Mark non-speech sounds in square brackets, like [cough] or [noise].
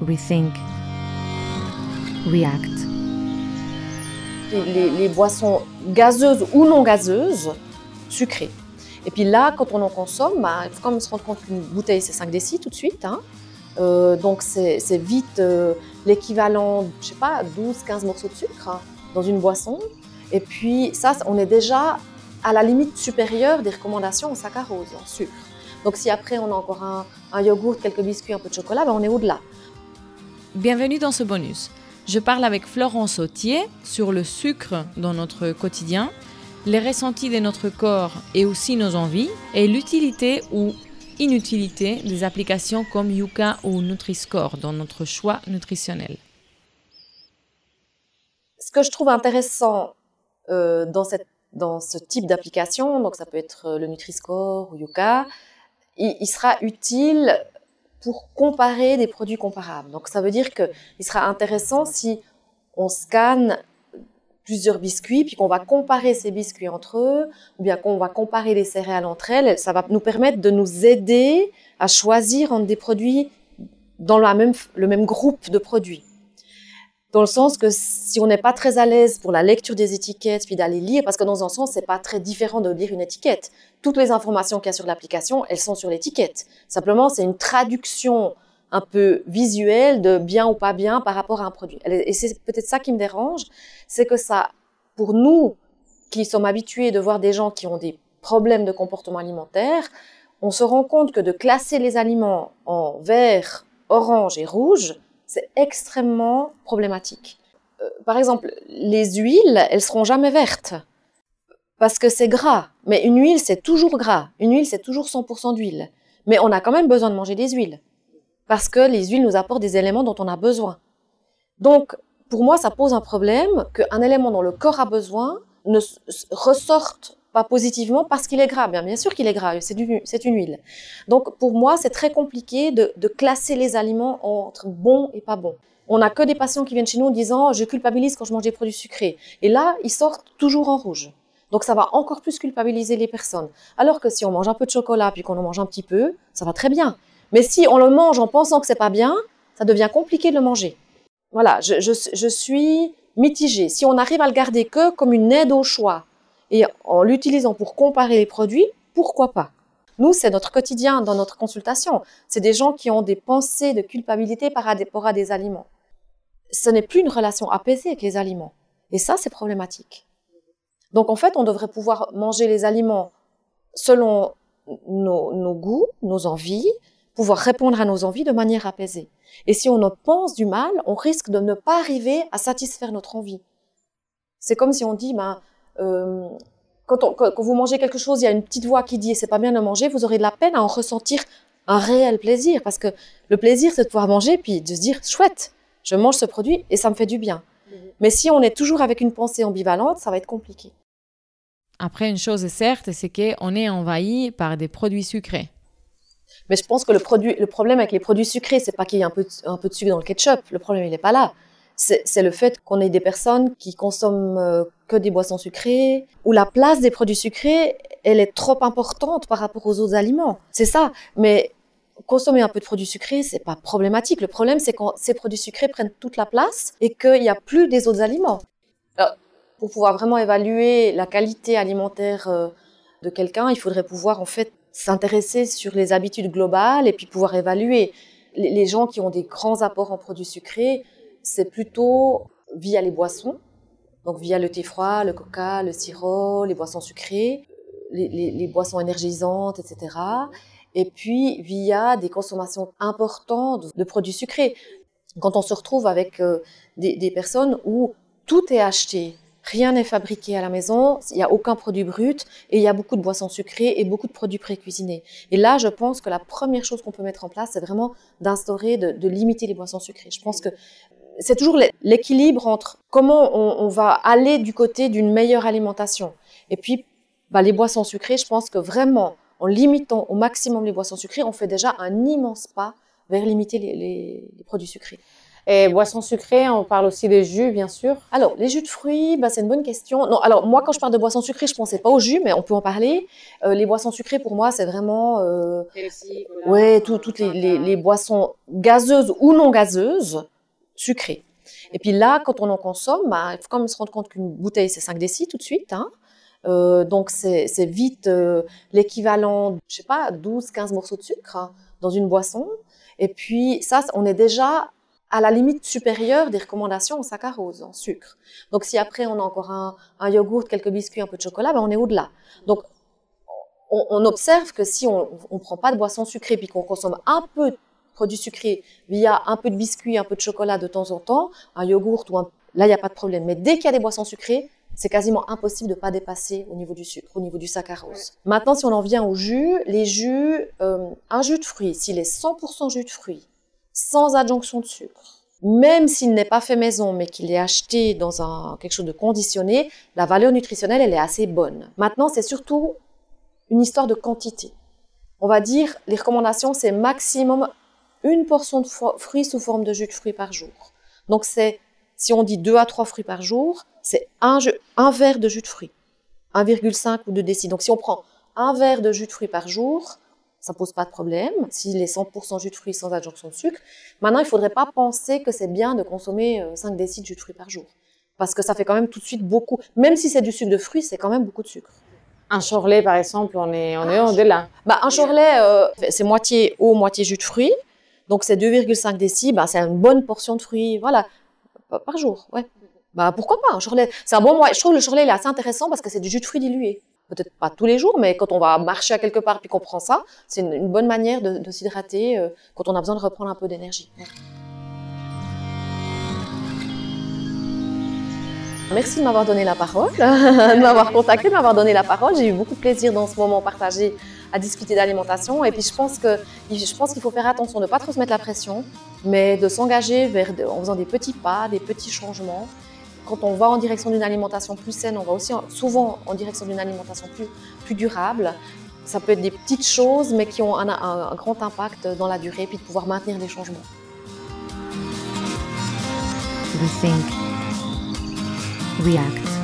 rethink, react. Les, boissons gazeuses ou non gazeuses, sucrées. Et puis là, quand on en consomme, bah, il faut quand même se rendre compte qu'une bouteille, c'est 5 décis tout de suite. Hein. Euh, donc c'est vite euh, l'équivalent, je sais pas, 12-15 morceaux de sucre hein, dans une boisson. Et puis ça, on est déjà à la limite supérieure des recommandations en saccharose, en sucre. Donc si après on a encore un, un yogourt, quelques biscuits, un peu de chocolat, ben on est au-delà. Bienvenue dans ce bonus. Je parle avec Florence Sautier sur le sucre dans notre quotidien, les ressentis de notre corps et aussi nos envies, et l'utilité ou inutilité des applications comme Yuka ou Nutri-Score dans notre choix nutritionnel. Ce que je trouve intéressant euh, dans, ce type d'application, donc ça peut être le Nutri-Score ou Yuka, il, sera utile pour comparer des produits comparables. Donc ça veut dire qu'il sera intéressant si on scanne plusieurs biscuits, puis qu'on va comparer ces biscuits entre eux, ou bien qu'on va comparer les céréales entre elles, ça va nous permettre de nous aider à choisir entre des produits dans même, le même groupe de produits. Dans le sens que si on n'est pas très à l'aise pour la lecture des étiquettes, puis d'aller lire, parce que dans un sens, c'est pas très différent de lire une étiquette. Toutes les informations qu'il y a sur l'application, elles sont sur l'étiquette. Simplement, c'est une traduction un peu visuelle de bien ou pas bien par rapport à un produit. Et c'est peut-être ça qui me dérange, c'est que ça, pour nous qui sommes habitués de voir des gens qui ont des problèmes de comportement alimentaire, on se rend compte que de classer les aliments en vert, orange et rouge, c'est extrêmement problématique. Euh, par exemple, les huiles, elles seront jamais vertes parce que c'est gras. Mais une huile, c'est toujours gras. Une huile, c'est toujours 100% d'huile. Mais on a quand même besoin de manger des huiles parce que les huiles nous apportent des éléments dont on a besoin. Donc, pour moi, ça pose un problème qu'un élément dont le corps a besoin ne ressorte positivement parce qu'il est gras. Bien, sûr qu'il est gras, c'est une huile. Donc pour moi, c'est très compliqué de, classer les aliments entre bons et pas bons. On n'a que des patients qui viennent chez nous en disant je culpabilise quand je mange des produits sucrés. Et là, ils sortent toujours en rouge. Donc ça va encore plus culpabiliser les personnes. Alors que si on mange un peu de chocolat puis qu'on en mange un petit peu, ça va très bien. Mais si on le mange en pensant que c'est pas bien, ça devient compliqué de le manger. Voilà, je suis mitigée. Si on arrive à le garder que comme une aide au choix, et en l'utilisant pour comparer les produits, pourquoi pas? Nous, c'est notre quotidien dans notre consultation. C'est des gens qui ont des pensées de culpabilité par rapport à des aliments. Ce n'est plus une relation apaisée avec les aliments. Et ça, c'est problématique. Donc, en fait, on devrait pouvoir manger les aliments selon nos, goûts, nos envies, pouvoir répondre à nos envies de manière apaisée. Et si on en pense du mal, on risque de ne pas arriver à satisfaire notre envie. C'est comme si on dit, ben, euh, quand, vous mangez quelque chose, il y a une petite voix qui dit c'est pas bien de manger, vous aurez de la peine à en ressentir un réel plaisir parce que le plaisir c'est de pouvoir manger puis de se dire chouette, je mange ce produit et ça me fait du bien. Mhm. Mais si on est toujours avec une pensée ambivalente, ça va être compliqué. Après, une chose est certes, c'est qu'on est envahi par des produits sucrés. Mais je pense que le, produit, le problème avec les produits sucrés, c'est pas qu'il y ait un peu, un peu de sucre dans le ketchup. Le problème, il n'est pas là c'est le fait qu'on ait des personnes qui consomment euh, que des boissons sucrées, où la place des produits sucrés, elle est trop importante par rapport aux autres aliments. C'est ça. Mais consommer un peu de produits sucrés, c'est pas problématique. Le problème, c'est quand ces produits sucrés prennent toute la place et qu'il n'y a plus des autres aliments. pour pouvoir vraiment évaluer la qualité alimentaire euh, de quelqu'un, il faudrait pouvoir en fait s'intéresser sur les habitudes globales et puis pouvoir évaluer les gens qui ont des grands apports en produits sucrés c'est plutôt via les boissons, donc via le thé froid, le coca, le sirop, les boissons sucrées, les, boissons énergisantes, etc. Et puis via des consommations importantes de produits sucrés. Quand on se retrouve avec euh, des, personnes où tout est acheté, rien n'est fabriqué à la maison, il n'y a aucun produit brut et il y a beaucoup de boissons sucrées et beaucoup de produits pré-cuisinés. Et là, je pense que la première chose qu'on peut mettre en place, c'est vraiment d'instaurer, de, de, limiter les boissons sucrées. Je pense que c'est toujours l'équilibre entre comment on, va aller du côté d'une meilleure alimentation. Et puis, bah, les boissons sucrées, je pense que vraiment, en limitant au maximum les boissons sucrées, on fait déjà un immense pas vers limiter les, produits sucrés. Et boissons sucrées, on parle aussi des jus, bien sûr. Alors, les jus de fruits, bah, c'est une bonne question. Non, alors moi, quand je parle de boissons sucrées, je pensais pas au jus, mais on peut en parler. Euh, les boissons sucrées, pour moi, c'est vraiment... Euh, ouais, toutes les, les, boissons gazeuses ou non gazeuses, sucrées. Et puis là, quand on en consomme, bah, il faut quand même se rendre compte qu'une bouteille, c'est 5 décis tout de suite. Hein. Euh, donc, c'est vite euh, l'équivalent, je sais pas, 12, 15 morceaux de sucre hein, dans une boisson. Et puis, ça, on est déjà à la limite supérieure des recommandations en saccharose, en sucre. Donc, si après, on a encore un, un yogourt, quelques biscuits, un peu de chocolat, ben, on est au-delà. Donc, on, observe que si on ne prend pas de boisson sucrée, puis qu'on consomme un peu produits sucrés via un peu de biscuits, un peu de chocolat de temps en temps, un yogourt ou un... Là, il n'y a pas de problème. Mais dès qu'il y a des boissons sucrées, c'est quasiment impossible de ne pas dépasser au niveau du sucre, au niveau du saccharose. Maintenant, si on en vient au jus, les jus, euh, un jus de fruits, s'il est 100% jus de fruits, sans adjonction de sucre, même s'il n'est pas fait maison, mais qu'il est acheté dans un, quelque chose de conditionné, la valeur nutritionnelle, elle est assez bonne. Maintenant, c'est surtout une histoire de quantité. On va dire, les recommandations, c'est maximum une portion de fruits sous forme de jus de fruits par jour. Donc, c'est, si on dit 2 à 3 fruits par jour, c'est un, un verre de jus de fruits, 1,5 ou 2 décimètres. Donc si on prend un verre de jus de fruits par jour, ça pose pas de problème, s'il est 100% jus de fruits sans adjonction de sucre. Maintenant, il ne faudrait pas penser que c'est bien de consommer 5 euh, décimètres de jus de fruits par jour. Parce que ça fait quand même tout de suite beaucoup. Même si c'est du sucre de fruits, c'est quand même beaucoup de sucre. Un chorlet, par exemple, on est, on est au-delà. Bah, un chorlet, euh, c'est moitié eau, moitié jus de fruits. Donc c'est 2,5 décimètres, bah, c'est une bonne portion de fruits, voilà, par jour, ouais. Bah pourquoi pas C'est un bon moyen. Je trouve le chorlet est assez intéressant parce que c'est du jus de fruits dilué. Peut-être pas tous les jours, mais quand on va marcher à quelque part puis qu'on prend ça, c'est une, bonne manière de, s'hydrater euh, quand on a besoin de reprendre un peu d'énergie. Merci de m'avoir donné la parole, [laughs] de m'avoir contacté, de m'avoir donné la parole. J'ai eu beaucoup de plaisir dans ce moment partagé à discuter d'alimentation. Et puis je pense que je qu'il faut faire attention de ne pas trop se mettre la pression, mais de s'engager en faisant des petits pas, des petits changements quand on va en direction d'une alimentation plus saine, on va aussi souvent en direction d'une alimentation plus, durable. Ça peut être des petites choses, mais qui ont un, grand impact dans la durée, puis de pouvoir maintenir des changements. Rethink. React.